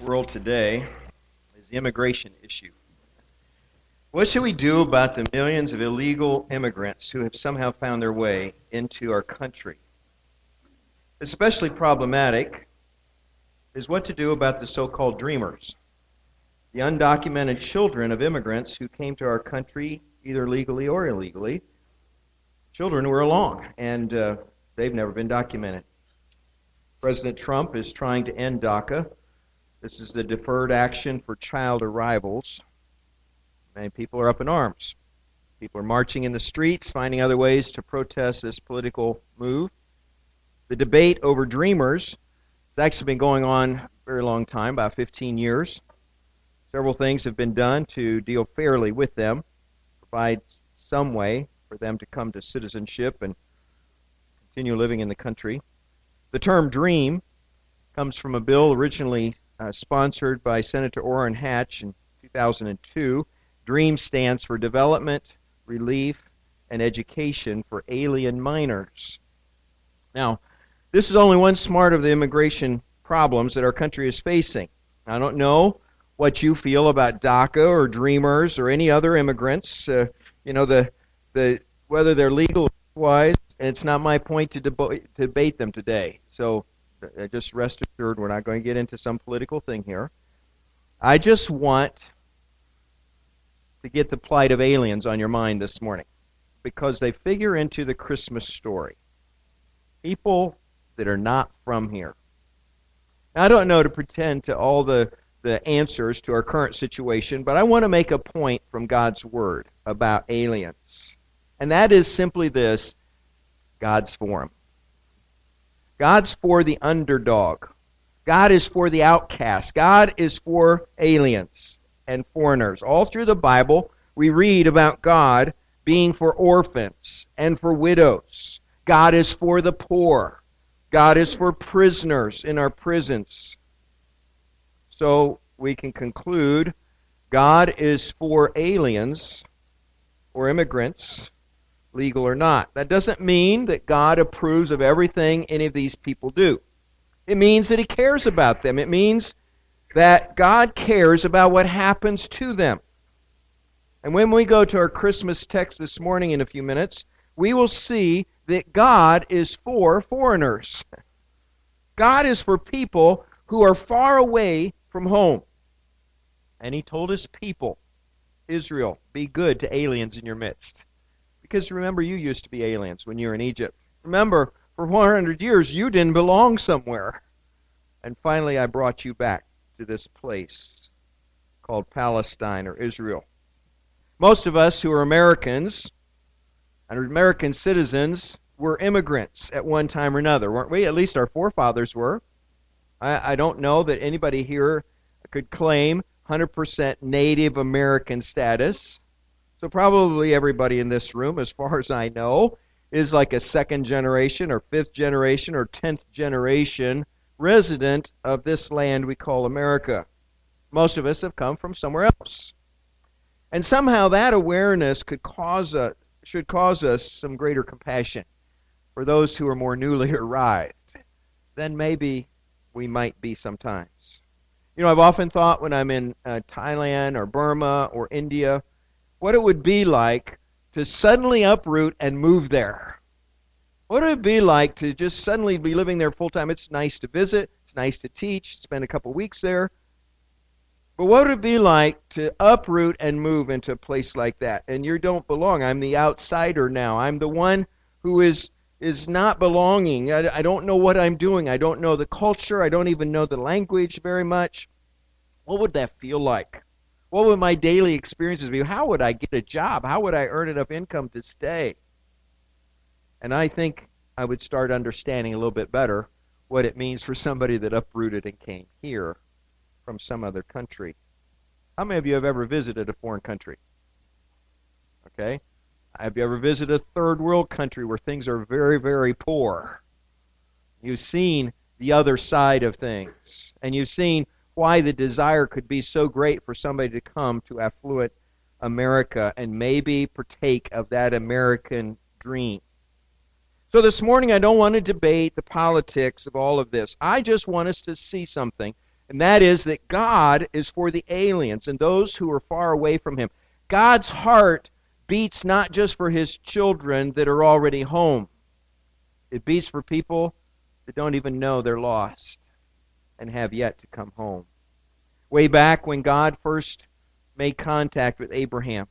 world today is the immigration issue. What should we do about the millions of illegal immigrants who have somehow found their way into our country? Especially problematic is what to do about the so called dreamers, the undocumented children of immigrants who came to our country either legally or illegally. Children were along, and uh, they've never been documented. President Trump is trying to end DACA. This is the Deferred Action for Child Arrivals. Many people are up in arms. People are marching in the streets, finding other ways to protest this political move. The debate over Dreamers has actually been going on a very long time, about 15 years. Several things have been done to deal fairly with them, provide some way for them to come to citizenship and continue living in the country. The term dream comes from a bill originally uh, sponsored by Senator Orrin Hatch in 2002. DREAM stands for Development, Relief, and Education for Alien Minors. Now, this is only one smart of the immigration problems that our country is facing. I don't know what you feel about DACA or Dreamers or any other immigrants. Uh, you know, the the whether they're legal or otherwise. It's not my point to debo- debate them today. So Uh, just rest assured, we're not going to get into some political thing here. I just want to get the plight of aliens on your mind this morning because they figure into the Christmas story. People that are not from here. Now, I don't know to pretend to all the, the answers to our current situation, but I want to make a point from God's Word about aliens. And that is simply this God's for them. God's for the underdog. God is for the outcast. God is for aliens and foreigners. All through the Bible, we read about God being for orphans and for widows. God is for the poor. God is for prisoners in our prisons. So we can conclude God is for aliens or immigrants legal or not. That doesn't mean that God approves of everything any of these people do. It means that He cares about them. It means that God cares about what happens to them. And when we go to our Christmas text this morning in a few minutes, we will see that God is for foreigners. God is for people who are far away from home. And He told His people, Israel, be good to aliens in your midst. Because remember, you used to be aliens when you were in Egypt. Remember, for 400 years, you didn't belong somewhere. And finally, I brought you back to this place called Palestine or Israel. Most of us who are Americans and American citizens were immigrants at one time or another, weren't we? At least our forefathers were. I, I don't know that anybody here could claim 100% Native American status. So probably everybody in this room, as far as I know, is like a second generation or fifth generation or tenth generation resident of this land we call America. Most of us have come from somewhere else. And somehow that awareness could cause us, should cause us some greater compassion for those who are more newly arrived than maybe we might be sometimes. You know, I've often thought when I'm in uh, Thailand or Burma or India, what it would be like to suddenly uproot and move there. What would it be like to just suddenly be living there full time? It's nice to visit, it's nice to teach, spend a couple weeks there. But what would it be like to uproot and move into a place like that? And you don't belong. I'm the outsider now. I'm the one who is is not belonging. I, I don't know what I'm doing. I don't know the culture. I don't even know the language very much. What would that feel like? What would my daily experiences be? How would I get a job? How would I earn enough income to stay? And I think I would start understanding a little bit better what it means for somebody that uprooted and came here from some other country. How many of you have ever visited a foreign country? Okay? Have you ever visited a third world country where things are very, very poor? You've seen the other side of things. And you've seen why the desire could be so great for somebody to come to affluent America and maybe partake of that American dream. So this morning, I don't want to debate the politics of all of this. I just want us to see something And that is that God is for the aliens and those who are far away from Him. God's heart beats not just for His children that are already home, it beats for people that don't even know they're lost and have yet to come home. Way back when God first made contact with Abraham,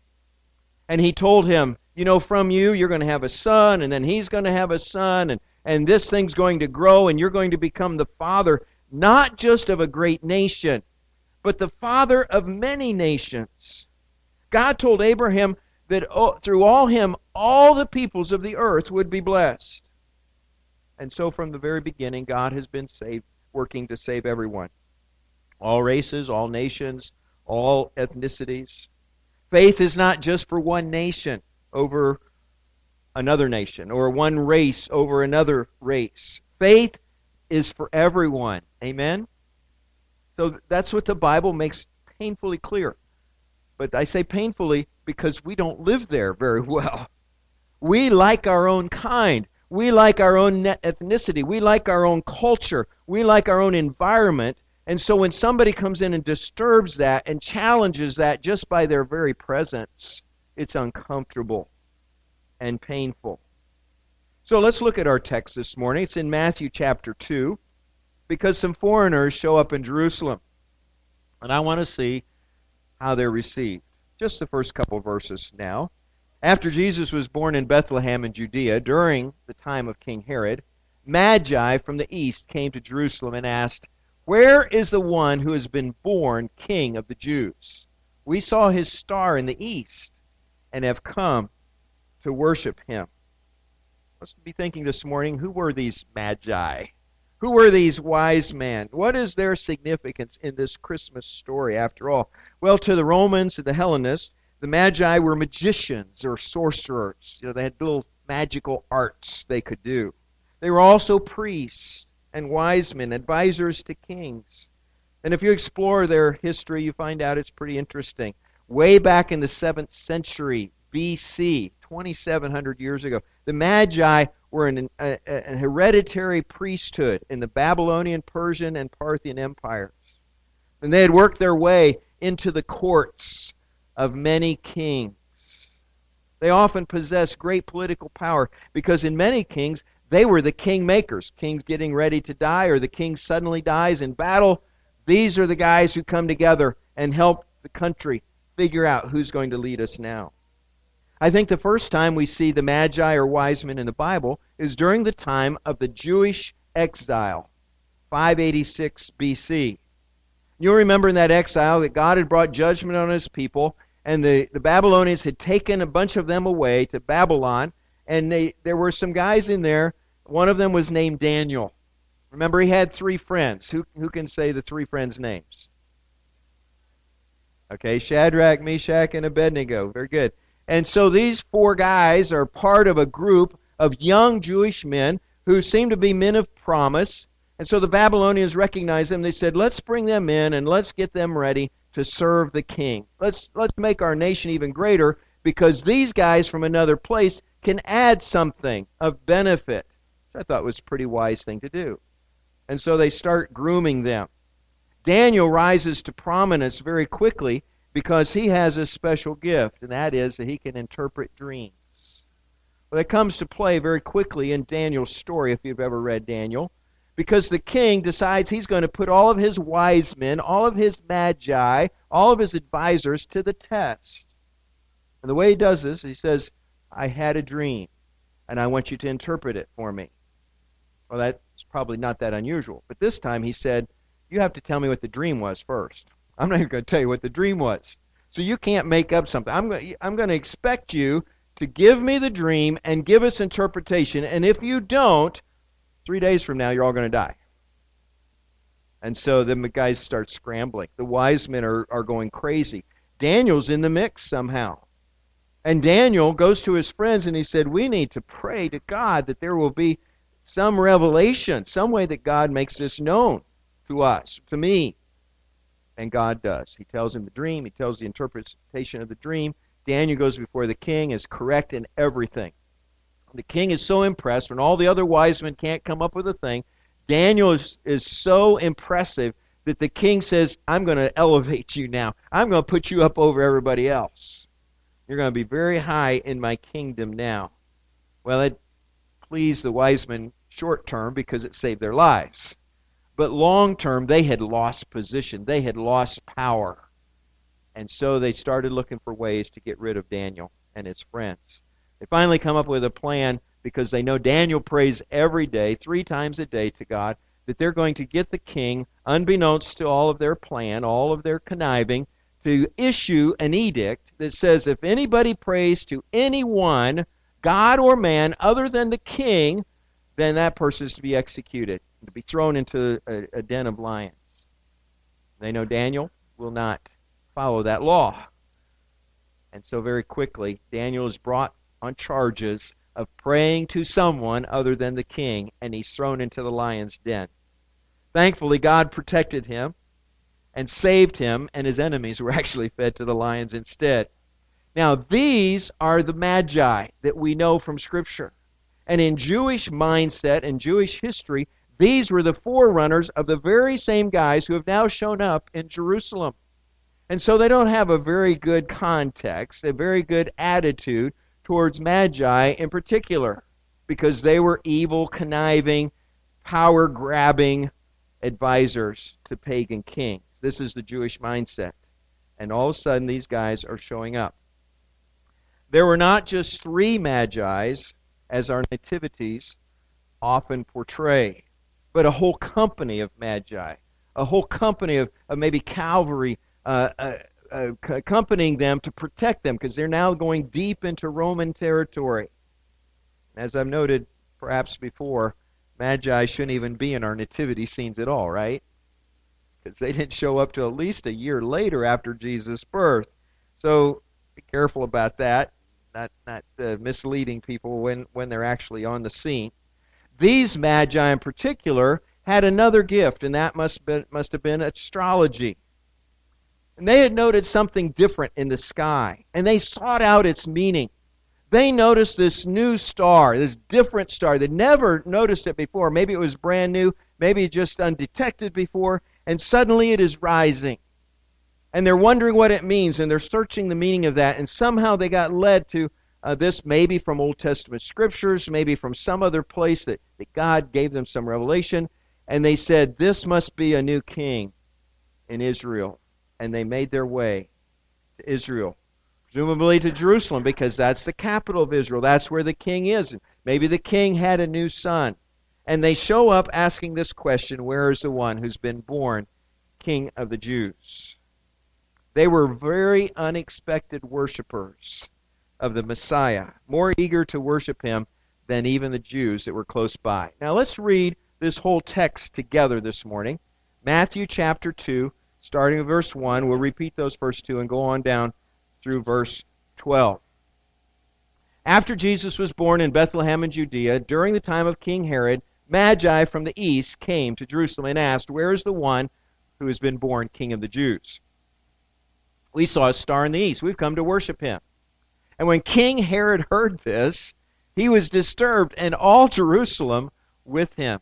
and He told him, You know, from you, you're going to have a son, and then he's going to have a son, and, and this thing's going to grow, and you're going to become the father not just of a great nation, but the father of many nations. God told Abraham that oh, through all him, all the peoples of the earth would be blessed. And so from the very beginning, God has been saved, working to save everyone. All races, all nations, all ethnicities. Faith is not just for one nation over another nation or one race over another race. Faith is for everyone. Amen? So that's what the Bible makes painfully clear. But I say painfully because we don't live there very well. We like our own kind. We like our own ethnicity. We like our own culture. We like our own environment. And so when somebody comes in and disturbs that and challenges that just by their very presence, it's uncomfortable and painful. So let's look at our text this morning. It's in Matthew chapter 2 because some foreigners show up in Jerusalem. And I want to see how they're received. Just the first couple verses now. After Jesus was born in Bethlehem in Judea during the time of King Herod, Magi from the east came to Jerusalem and asked, Where is the one who has been born King of the Jews? We saw his star in the east and have come to worship him. Let's be thinking this morning who were these magi? Who were these wise men? What is their significance in this Christmas story, after all? Well, to the Romans and the Hellenists, the magi were magicians or sorcerers. You know, they had little magical arts they could do. They were also priests and wise men, advisors to kings. And if you explore their history, you find out it's pretty interesting. Way back in the 7th century BC, 2,700 years ago, the Magi were an, a, an hereditary priesthood in the Babylonian, Persian, and Parthian empires. And they had worked their way into the courts of many kings. They often possessed great political power because in many kings, they were the king makers. Kings getting ready to die, or the king suddenly dies in battle. These are the guys who come together and help the country figure out who's going to lead us now. I think the first time we see the Magi or wise men in the Bible is during the time of the Jewish exile, 586 BC. You'll remember in that exile that God had brought judgment on his people, and the, the Babylonians had taken a bunch of them away to Babylon, and they, there were some guys in there. One of them was named Daniel. Remember, he had three friends. Who, who can say the three friends' names? Okay, Shadrach, Meshach, and Abednego. Very good. And so these four guys are part of a group of young Jewish men who seem to be men of promise. And so the Babylonians recognized them. They said, let's bring them in and let's get them ready to serve the king. Let's, let's make our nation even greater because these guys from another place can add something of benefit. Which I thought was a pretty wise thing to do. And so they start grooming them. Daniel rises to prominence very quickly because he has a special gift, and that is that he can interpret dreams. Well, that comes to play very quickly in Daniel's story, if you've ever read Daniel, because the king decides he's going to put all of his wise men, all of his magi, all of his advisors to the test. And the way he does this, he says, I had a dream, and I want you to interpret it for me. Well, that's probably not that unusual. But this time he said, You have to tell me what the dream was first. I'm not even going to tell you what the dream was. So you can't make up something. I'm going, I'm going to expect you to give me the dream and give us interpretation. And if you don't, three days from now, you're all going to die. And so the guys start scrambling. The wise men are, are going crazy. Daniel's in the mix somehow. And Daniel goes to his friends and he said, We need to pray to God that there will be some revelation, some way that God makes this known to us, to me. And God does. He tells him the dream, he tells the interpretation of the dream. Daniel goes before the king, is correct in everything. The king is so impressed when all the other wise men can't come up with a thing. Daniel is, is so impressive that the king says, I'm going to elevate you now. I'm going to put you up over everybody else. You're going to be very high in my kingdom now. Well, it pleased the wise men short term because it saved their lives. But long term, they had lost position, they had lost power. And so they started looking for ways to get rid of Daniel and his friends. They finally come up with a plan because they know Daniel prays every day, three times a day to God, that they're going to get the king, unbeknownst to all of their plan, all of their conniving, to issue an edict that says if anybody prays to anyone, God or man, other than the king, then that person is to be executed, to be thrown into a, a den of lions. They know Daniel will not follow that law. And so, very quickly, Daniel is brought on charges of praying to someone other than the king, and he's thrown into the lion's den. Thankfully, God protected him and saved him, and his enemies were actually fed to the lions instead. Now, these are the magi that we know from Scripture. And in Jewish mindset and Jewish history, these were the forerunners of the very same guys who have now shown up in Jerusalem. And so they don't have a very good context, a very good attitude towards Magi in particular, because they were evil, conniving, power grabbing advisors to pagan kings. This is the Jewish mindset. And all of a sudden, these guys are showing up. There were not just three Magi's, as our nativities often portray, but a whole company of Magi, a whole company of, of maybe cavalry uh, uh, uh, accompanying them to protect them because they're now going deep into Roman territory. As I've noted perhaps before, Magi shouldn't even be in our nativity scenes at all, right? Because they didn't show up till at least a year later after Jesus' birth. So be careful about that, not not uh, misleading people when when they're actually on the scene. These Magi in particular had another gift, and that must been, must have been astrology. And they had noted something different in the sky, and they sought out its meaning. They noticed this new star, this different star. They never noticed it before. Maybe it was brand new, maybe just undetected before, and suddenly it is rising. And they're wondering what it means, and they're searching the meaning of that, and somehow they got led to uh, this maybe from Old Testament scriptures, maybe from some other place that, that God gave them some revelation, and they said, This must be a new king in Israel and they made their way to Israel, presumably to Jerusalem, because that's the capital of Israel. That's where the king is. Maybe the king had a new son. And they show up asking this question Where is the one who's been born king of the Jews? They were very unexpected worshippers of the Messiah, more eager to worship him than even the Jews that were close by. Now let's read this whole text together this morning. Matthew chapter 2, starting with verse 1. We'll repeat those first two and go on down through verse 12. After Jesus was born in Bethlehem in Judea, during the time of King Herod, Magi from the east came to Jerusalem and asked, Where is the one who has been born King of the Jews? We saw a star in the east. We've come to worship him. And when King Herod heard this, he was disturbed, and all Jerusalem with him.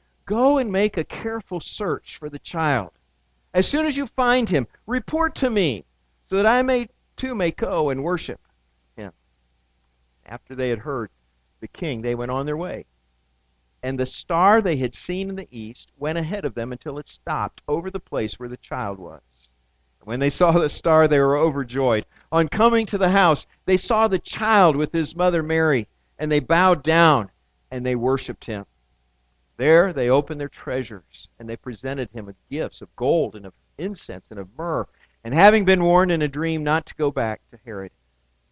Go and make a careful search for the child. As soon as you find him, report to me, so that I may too may go and worship him. After they had heard the king, they went on their way. And the star they had seen in the east went ahead of them until it stopped over the place where the child was. When they saw the star, they were overjoyed. On coming to the house, they saw the child with his mother Mary, and they bowed down and they worshipped him. There they opened their treasures, and they presented him with gifts of gold and of incense and of myrrh. And having been warned in a dream not to go back to Herod,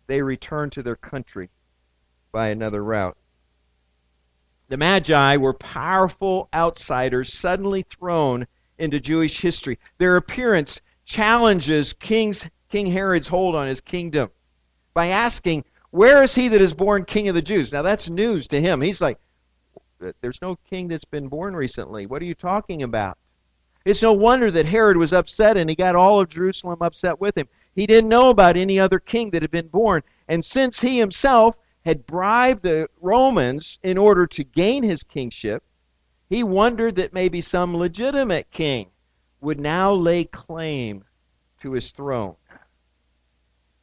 they returned to their country by another route. The Magi were powerful outsiders suddenly thrown into Jewish history. Their appearance challenges King's, King Herod's hold on his kingdom by asking, Where is he that is born king of the Jews? Now that's news to him. He's like, There's no king that's been born recently. What are you talking about? It's no wonder that Herod was upset and he got all of Jerusalem upset with him. He didn't know about any other king that had been born. And since he himself had bribed the Romans in order to gain his kingship, he wondered that maybe some legitimate king would now lay claim to his throne.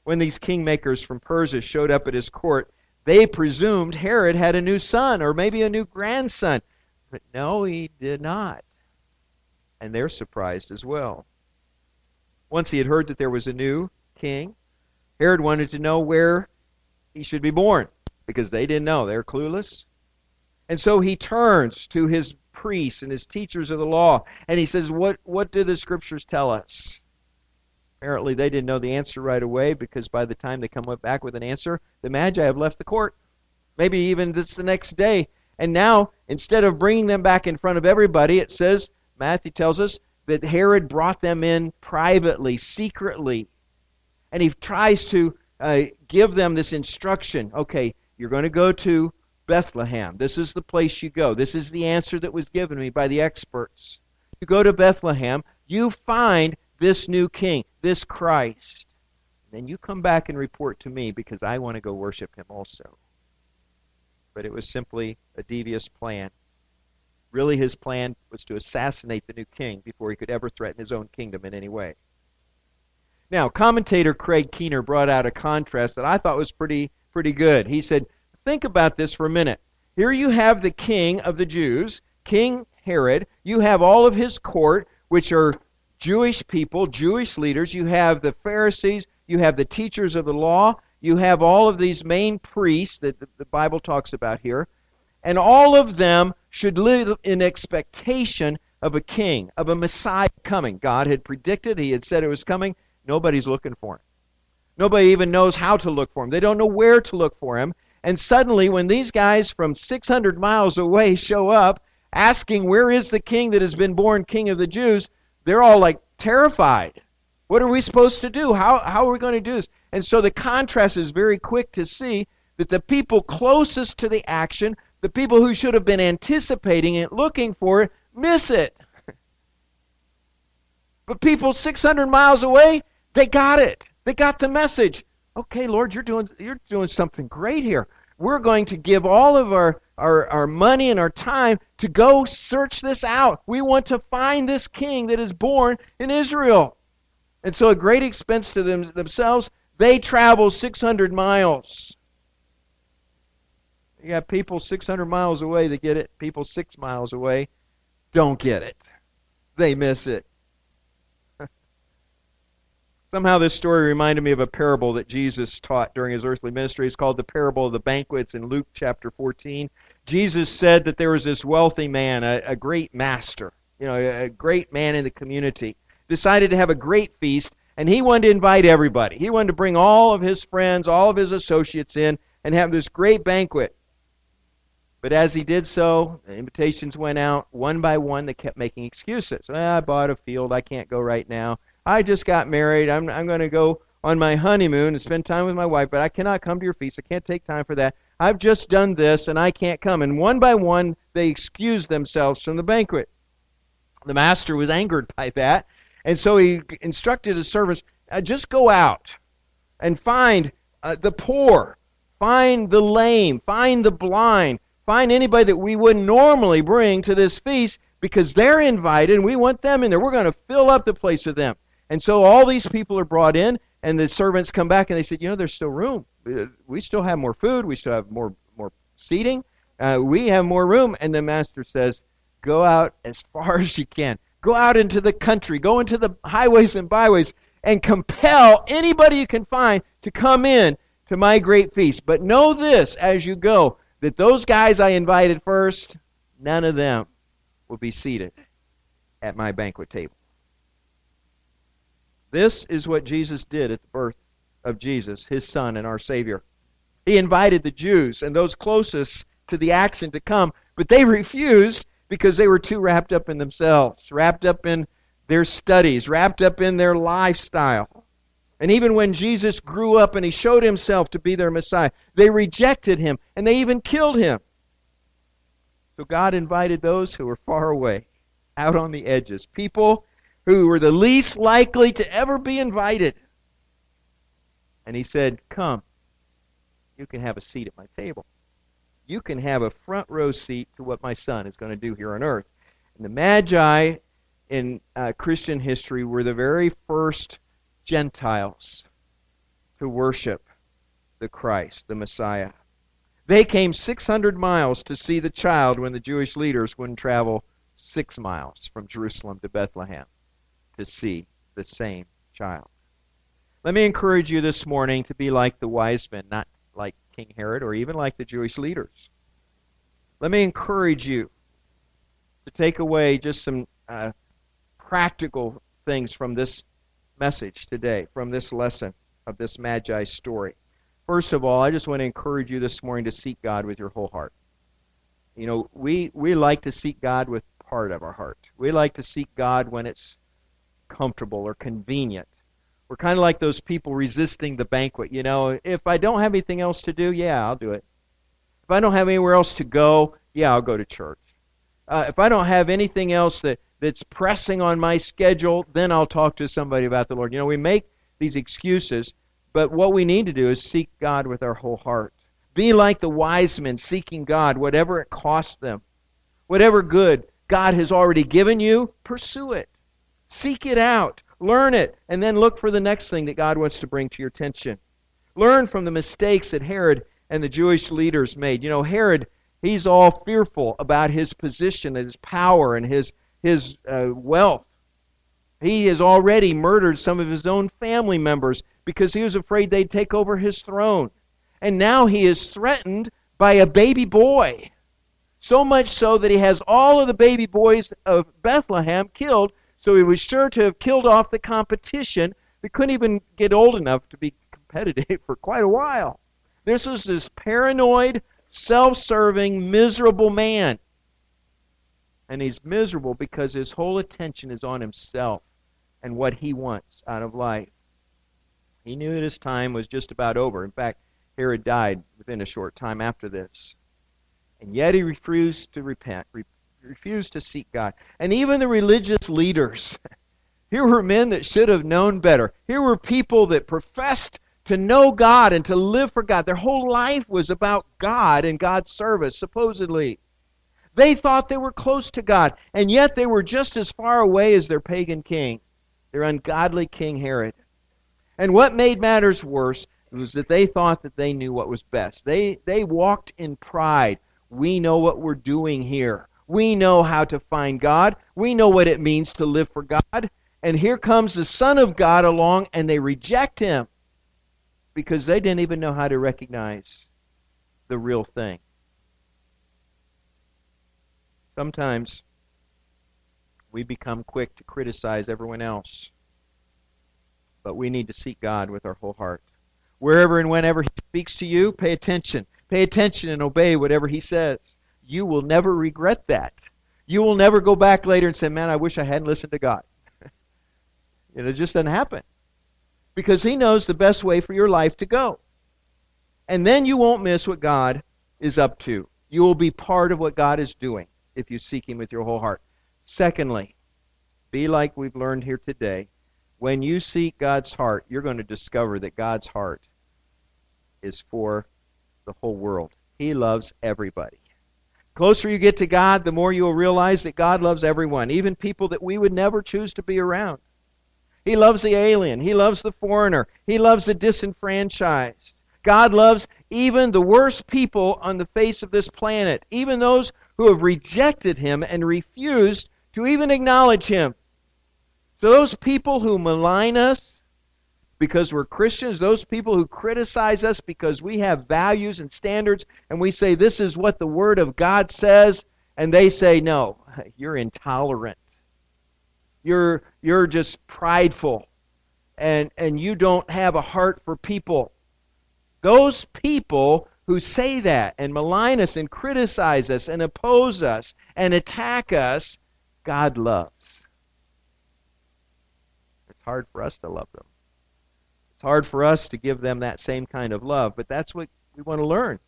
When these kingmakers from Persia showed up at his court, they presumed Herod had a new son or maybe a new grandson. But no, he did not. And they're surprised as well. Once he had heard that there was a new king, Herod wanted to know where he should be born because they didn't know. They're clueless. And so he turns to his priests and his teachers of the law and he says, What, what do the scriptures tell us? Apparently, they didn't know the answer right away because by the time they come back with an answer, the Magi have left the court. Maybe even this the next day. And now, instead of bringing them back in front of everybody, it says, Matthew tells us, that Herod brought them in privately, secretly. And he tries to uh, give them this instruction. Okay, you're going to go to Bethlehem. This is the place you go. This is the answer that was given me by the experts. You go to Bethlehem, you find this new king, this Christ. Then you come back and report to me because I want to go worship him also. But it was simply a devious plan. Really, his plan was to assassinate the new king before he could ever threaten his own kingdom in any way. Now, commentator Craig Keener brought out a contrast that I thought was pretty pretty good. He said, "Think about this for a minute. Here you have the king of the Jews, King Herod. You have all of his court, which are Jewish people, Jewish leaders. You have the Pharisees. You have the teachers of the law. You have all of these main priests that the Bible talks about here. And all of them should live in expectation of a king, of a Messiah coming. God had predicted, He had said it was coming. Nobody's looking for him. Nobody even knows how to look for him. They don't know where to look for him. And suddenly, when these guys from 600 miles away show up asking, Where is the king that has been born king of the Jews? They're all like terrified. What are we supposed to do? How, how are we going to do this? And so the contrast is very quick to see that the people closest to the action, the people who should have been anticipating it, looking for it, miss it. But people 600 miles away, they got it. They got the message. Okay, Lord, you're doing you're doing something great here. We're going to give all of our, our, our money and our time to go search this out. We want to find this king that is born in Israel. And so, at great expense to them, themselves, they travel 600 miles. You got people 600 miles away that get it, people six miles away don't get it. They miss it. Somehow, this story reminded me of a parable that Jesus taught during his earthly ministry. It's called the parable of the banquets in Luke chapter 14. Jesus said that there was this wealthy man, a, a great master, you know, a great man in the community, decided to have a great feast, and he wanted to invite everybody. He wanted to bring all of his friends, all of his associates in, and have this great banquet. But as he did so, the invitations went out one by one. They kept making excuses. Ah, I bought a field. I can't go right now. I just got married. I'm, I'm going to go on my honeymoon and spend time with my wife, but I cannot come to your feast. I can't take time for that. I've just done this and I can't come. And one by one, they excused themselves from the banquet. The master was angered by that, and so he instructed his servants uh, just go out and find uh, the poor, find the lame, find the blind, find anybody that we wouldn't normally bring to this feast because they're invited and we want them in there. We're going to fill up the place with them. And so all these people are brought in, and the servants come back and they said, you know, there's still room. We still have more food. We still have more more seating. Uh, we have more room. And the master says, go out as far as you can. Go out into the country. Go into the highways and byways and compel anybody you can find to come in to my great feast. But know this as you go that those guys I invited first, none of them will be seated at my banquet table. This is what Jesus did at the birth of Jesus, his Son and our Savior. He invited the Jews and those closest to the action to come, but they refused because they were too wrapped up in themselves, wrapped up in their studies, wrapped up in their lifestyle. And even when Jesus grew up and he showed himself to be their Messiah, they rejected him and they even killed him. So God invited those who were far away, out on the edges, people who were the least likely to ever be invited. And he said, Come, you can have a seat at my table. You can have a front row seat to what my son is going to do here on earth. And the Magi in uh, Christian history were the very first Gentiles to worship the Christ, the Messiah. They came 600 miles to see the child when the Jewish leaders wouldn't travel six miles from Jerusalem to Bethlehem to see the same child. Let me encourage you this morning to be like the wise men, not like King Herod or even like the Jewish leaders. Let me encourage you to take away just some uh, practical things from this message today, from this lesson of this Magi story. First of all, I just want to encourage you this morning to seek God with your whole heart. You know, we, we like to seek God with part of our heart. We like to seek God when it's comfortable or convenient. We're kind of like those people resisting the banquet. You know, if I don't have anything else to do, yeah, I'll do it. If I don't have anywhere else to go, yeah, I'll go to church. Uh, if I don't have anything else that, that's pressing on my schedule, then I'll talk to somebody about the Lord. You know, we make these excuses, but what we need to do is seek God with our whole heart. Be like the wise men seeking God, whatever it costs them. Whatever good God has already given you, pursue it. Seek it out. Learn it, and then look for the next thing that God wants to bring to your attention. Learn from the mistakes that Herod and the Jewish leaders made. You know, Herod, he's all fearful about his position and his power and his, his uh, wealth. He has already murdered some of his own family members because he was afraid they'd take over his throne. And now he is threatened by a baby boy. So much so that he has all of the baby boys of Bethlehem killed so he was sure to have killed off the competition that couldn't even get old enough to be competitive for quite a while. This is this paranoid, self serving, miserable man. And he's miserable because his whole attention is on himself and what he wants out of life. He knew that his time was just about over. In fact, Herod died within a short time after this. And yet he refused to repent, refused to seek God. And even the religious leaders. Here were men that should have known better. Here were people that professed to know God and to live for God. Their whole life was about God and God's service, supposedly. They thought they were close to God, and yet they were just as far away as their pagan king, their ungodly King Herod. And what made matters worse was that they thought that they knew what was best. They, they walked in pride. We know what we're doing here. We know how to find God. We know what it means to live for God. And here comes the Son of God along, and they reject him because they didn't even know how to recognize the real thing. Sometimes we become quick to criticize everyone else, but we need to seek God with our whole heart. Wherever and whenever He speaks to you, pay attention. Pay attention and obey whatever He says you will never regret that. You will never go back later and say, man, I wish I hadn't listened to God. it just doesn't happen. Because He knows the best way for your life to go. And then you won't miss what God is up to. You will be part of what God is doing if you seek Him with your whole heart. Secondly, be like we've learned here today. When you seek God's heart, you're going to discover that God's heart is for the whole world. He loves everybody closer you get to God, the more you'll realize that God loves everyone, even people that we would never choose to be around. He loves the alien. He loves the foreigner. He loves the disenfranchised. God loves even the worst people on the face of this planet, even those who have rejected Him and refused to even acknowledge Him. So, those people who malign us, because we're Christians, those people who criticize us because we have values and standards, and we say this is what the Word of God says, and they say, no, you're intolerant. You're, you're just prideful, and, and you don't have a heart for people. Those people who say that and malign us and criticize us and oppose us and attack us, God loves. It's hard for us to love them. It's hard for us to give them that same kind of love, but that's what we want to learn.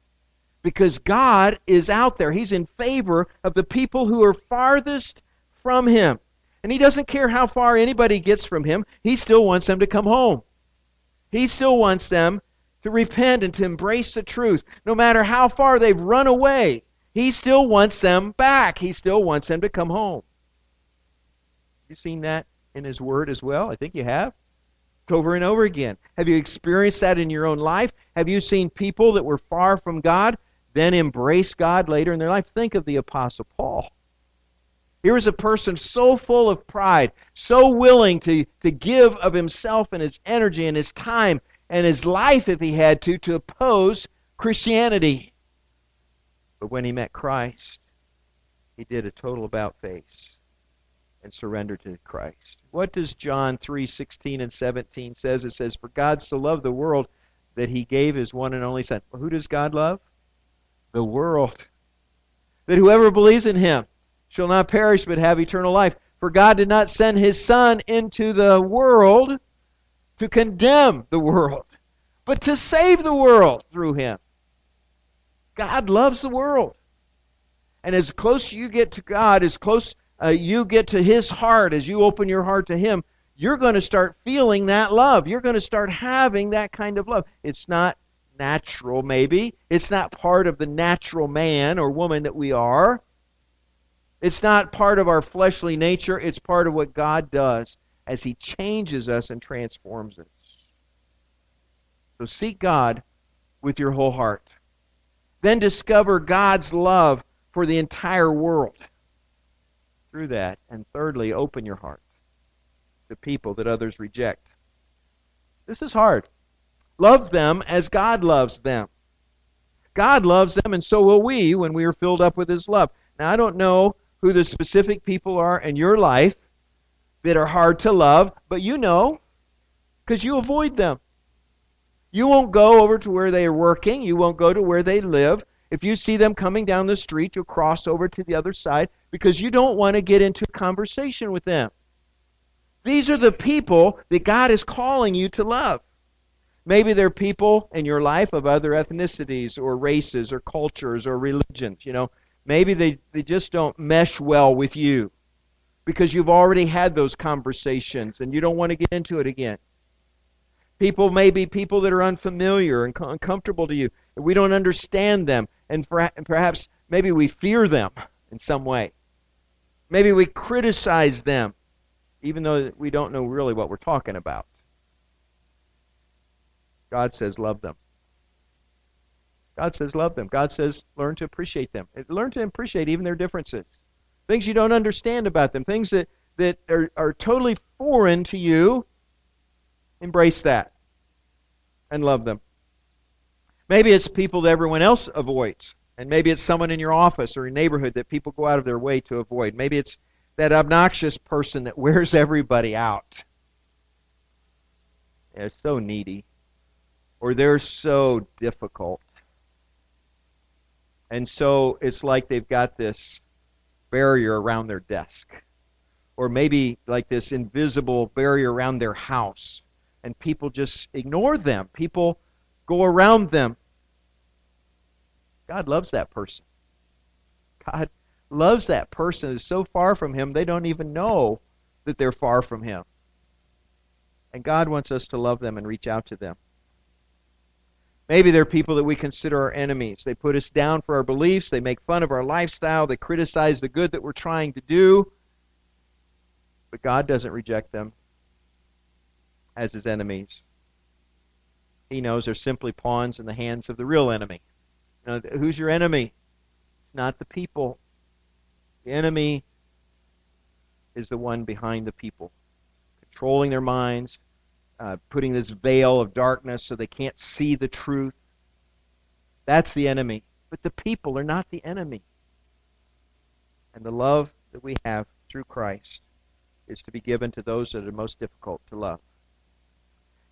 Because God is out there. He's in favor of the people who are farthest from Him. And He doesn't care how far anybody gets from Him, He still wants them to come home. He still wants them to repent and to embrace the truth. No matter how far they've run away, He still wants them back. He still wants them to come home. You've seen that in His Word as well? I think you have. Over and over again. Have you experienced that in your own life? Have you seen people that were far from God then embrace God later in their life? Think of the Apostle Paul. Here was a person so full of pride, so willing to, to give of himself and his energy and his time and his life, if he had to, to oppose Christianity. But when he met Christ, he did a total about face and surrender to Christ. What does John 3:16 and 17 says? It says, "For God so loved the world that he gave his one and only son." Well, who does God love? The world. That whoever believes in him shall not perish but have eternal life. For God did not send his son into the world to condemn the world, but to save the world through him. God loves the world. And as close you get to God, as close uh, you get to His heart, as you open your heart to Him, you're going to start feeling that love. You're going to start having that kind of love. It's not natural, maybe. It's not part of the natural man or woman that we are. It's not part of our fleshly nature. It's part of what God does as He changes us and transforms us. So seek God with your whole heart. Then discover God's love for the entire world through that. And thirdly, open your heart to people that others reject. This is hard. Love them as God loves them. God loves them, and so will we when we are filled up with His love. Now, I don't know who the specific people are in your life that are hard to love, but you know because you avoid them. You won't go over to where they are working, you won't go to where they live. If you see them coming down the street, you'll cross over to the other side because you don't want to get into a conversation with them. These are the people that God is calling you to love. Maybe they're people in your life of other ethnicities or races or cultures or religions. You know, maybe they, they just don't mesh well with you because you've already had those conversations and you don't want to get into it again. People may be people that are unfamiliar and uncomfortable to you. We don't understand them, and perhaps maybe we fear them in some way. Maybe we criticize them, even though we don't know really what we're talking about. God says, love them. God says, love them. God says, learn to appreciate them. Learn to appreciate even their differences. Things you don't understand about them, things that, that are, are totally foreign to you, embrace that and love them. Maybe it's people that everyone else avoids. And maybe it's someone in your office or your neighborhood that people go out of their way to avoid. Maybe it's that obnoxious person that wears everybody out. They're so needy. Or they're so difficult. And so it's like they've got this barrier around their desk. Or maybe like this invisible barrier around their house. And people just ignore them. People go around them God loves that person. God loves that person who's so far from him they don't even know that they're far from him. And God wants us to love them and reach out to them. Maybe they're people that we consider our enemies. They put us down for our beliefs, they make fun of our lifestyle, they criticize the good that we're trying to do. But God doesn't reject them as his enemies. He knows they're simply pawns in the hands of the real enemy. Who's your enemy? It's not the people. The enemy is the one behind the people, controlling their minds, uh, putting this veil of darkness so they can't see the truth. That's the enemy. But the people are not the enemy. And the love that we have through Christ is to be given to those that are most difficult to love.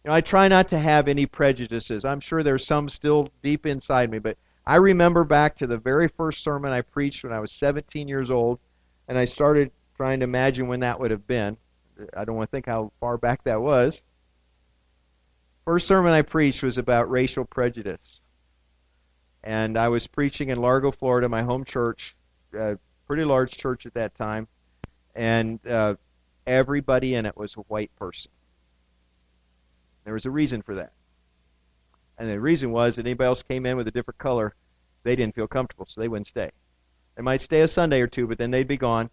You know, I try not to have any prejudices. I'm sure there's some still deep inside me, but I remember back to the very first sermon I preached when I was 17 years old, and I started trying to imagine when that would have been. I don't want to think how far back that was. First sermon I preached was about racial prejudice. And I was preaching in Largo, Florida, my home church, a pretty large church at that time. And uh, everybody in it was a white person. There was a reason for that. And the reason was that anybody else came in with a different color, they didn't feel comfortable, so they wouldn't stay. They might stay a Sunday or two, but then they'd be gone.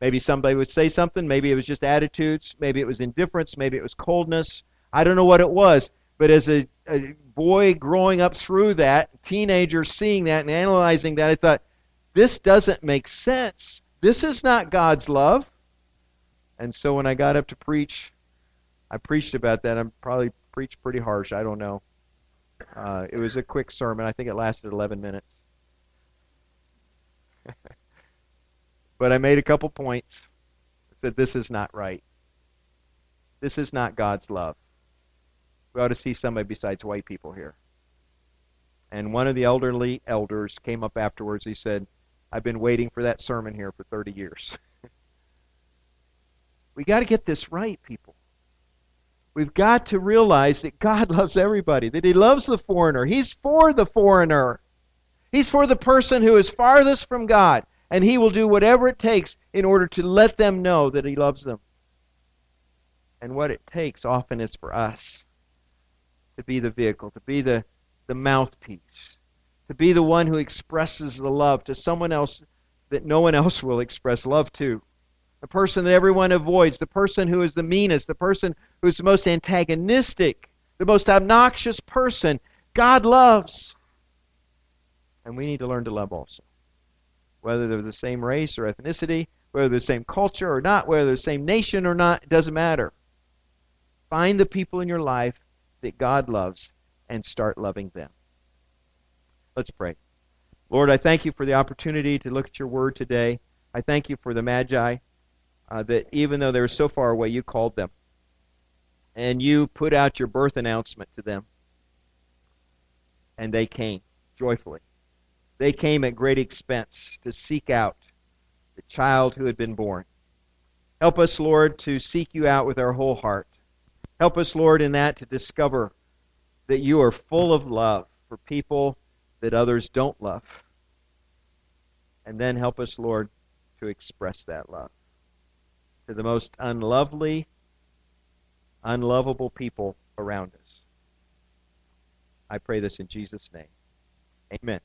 Maybe somebody would say something. Maybe it was just attitudes. Maybe it was indifference. Maybe it was coldness. I don't know what it was. But as a, a boy growing up through that, teenager seeing that and analyzing that, I thought, this doesn't make sense. This is not God's love. And so when I got up to preach, I preached about that. I probably preached pretty harsh. I don't know. Uh, it was a quick sermon. I think it lasted 11 minutes. but I made a couple points. I said, this is not right. This is not God's love. We ought to see somebody besides white people here. And one of the elderly elders came up afterwards. He said, I've been waiting for that sermon here for 30 years. we got to get this right, people. We've got to realize that God loves everybody, that He loves the foreigner. He's for the foreigner. He's for the person who is farthest from God, and He will do whatever it takes in order to let them know that He loves them. And what it takes often is for us to be the vehicle, to be the, the mouthpiece, to be the one who expresses the love to someone else that no one else will express love to the person that everyone avoids, the person who is the meanest, the person who is the most antagonistic, the most obnoxious person. God loves. And we need to learn to love also. Whether they're the same race or ethnicity, whether they're the same culture or not, whether they're the same nation or not, it doesn't matter. Find the people in your life that God loves and start loving them. Let's pray. Lord, I thank you for the opportunity to look at your word today. I thank you for the Magi uh, that even though they were so far away, you called them. And you put out your birth announcement to them. And they came joyfully. They came at great expense to seek out the child who had been born. Help us, Lord, to seek you out with our whole heart. Help us, Lord, in that to discover that you are full of love for people that others don't love. And then help us, Lord, to express that love to the most unlovely, unlovable people around us. I pray this in Jesus' name. Amen.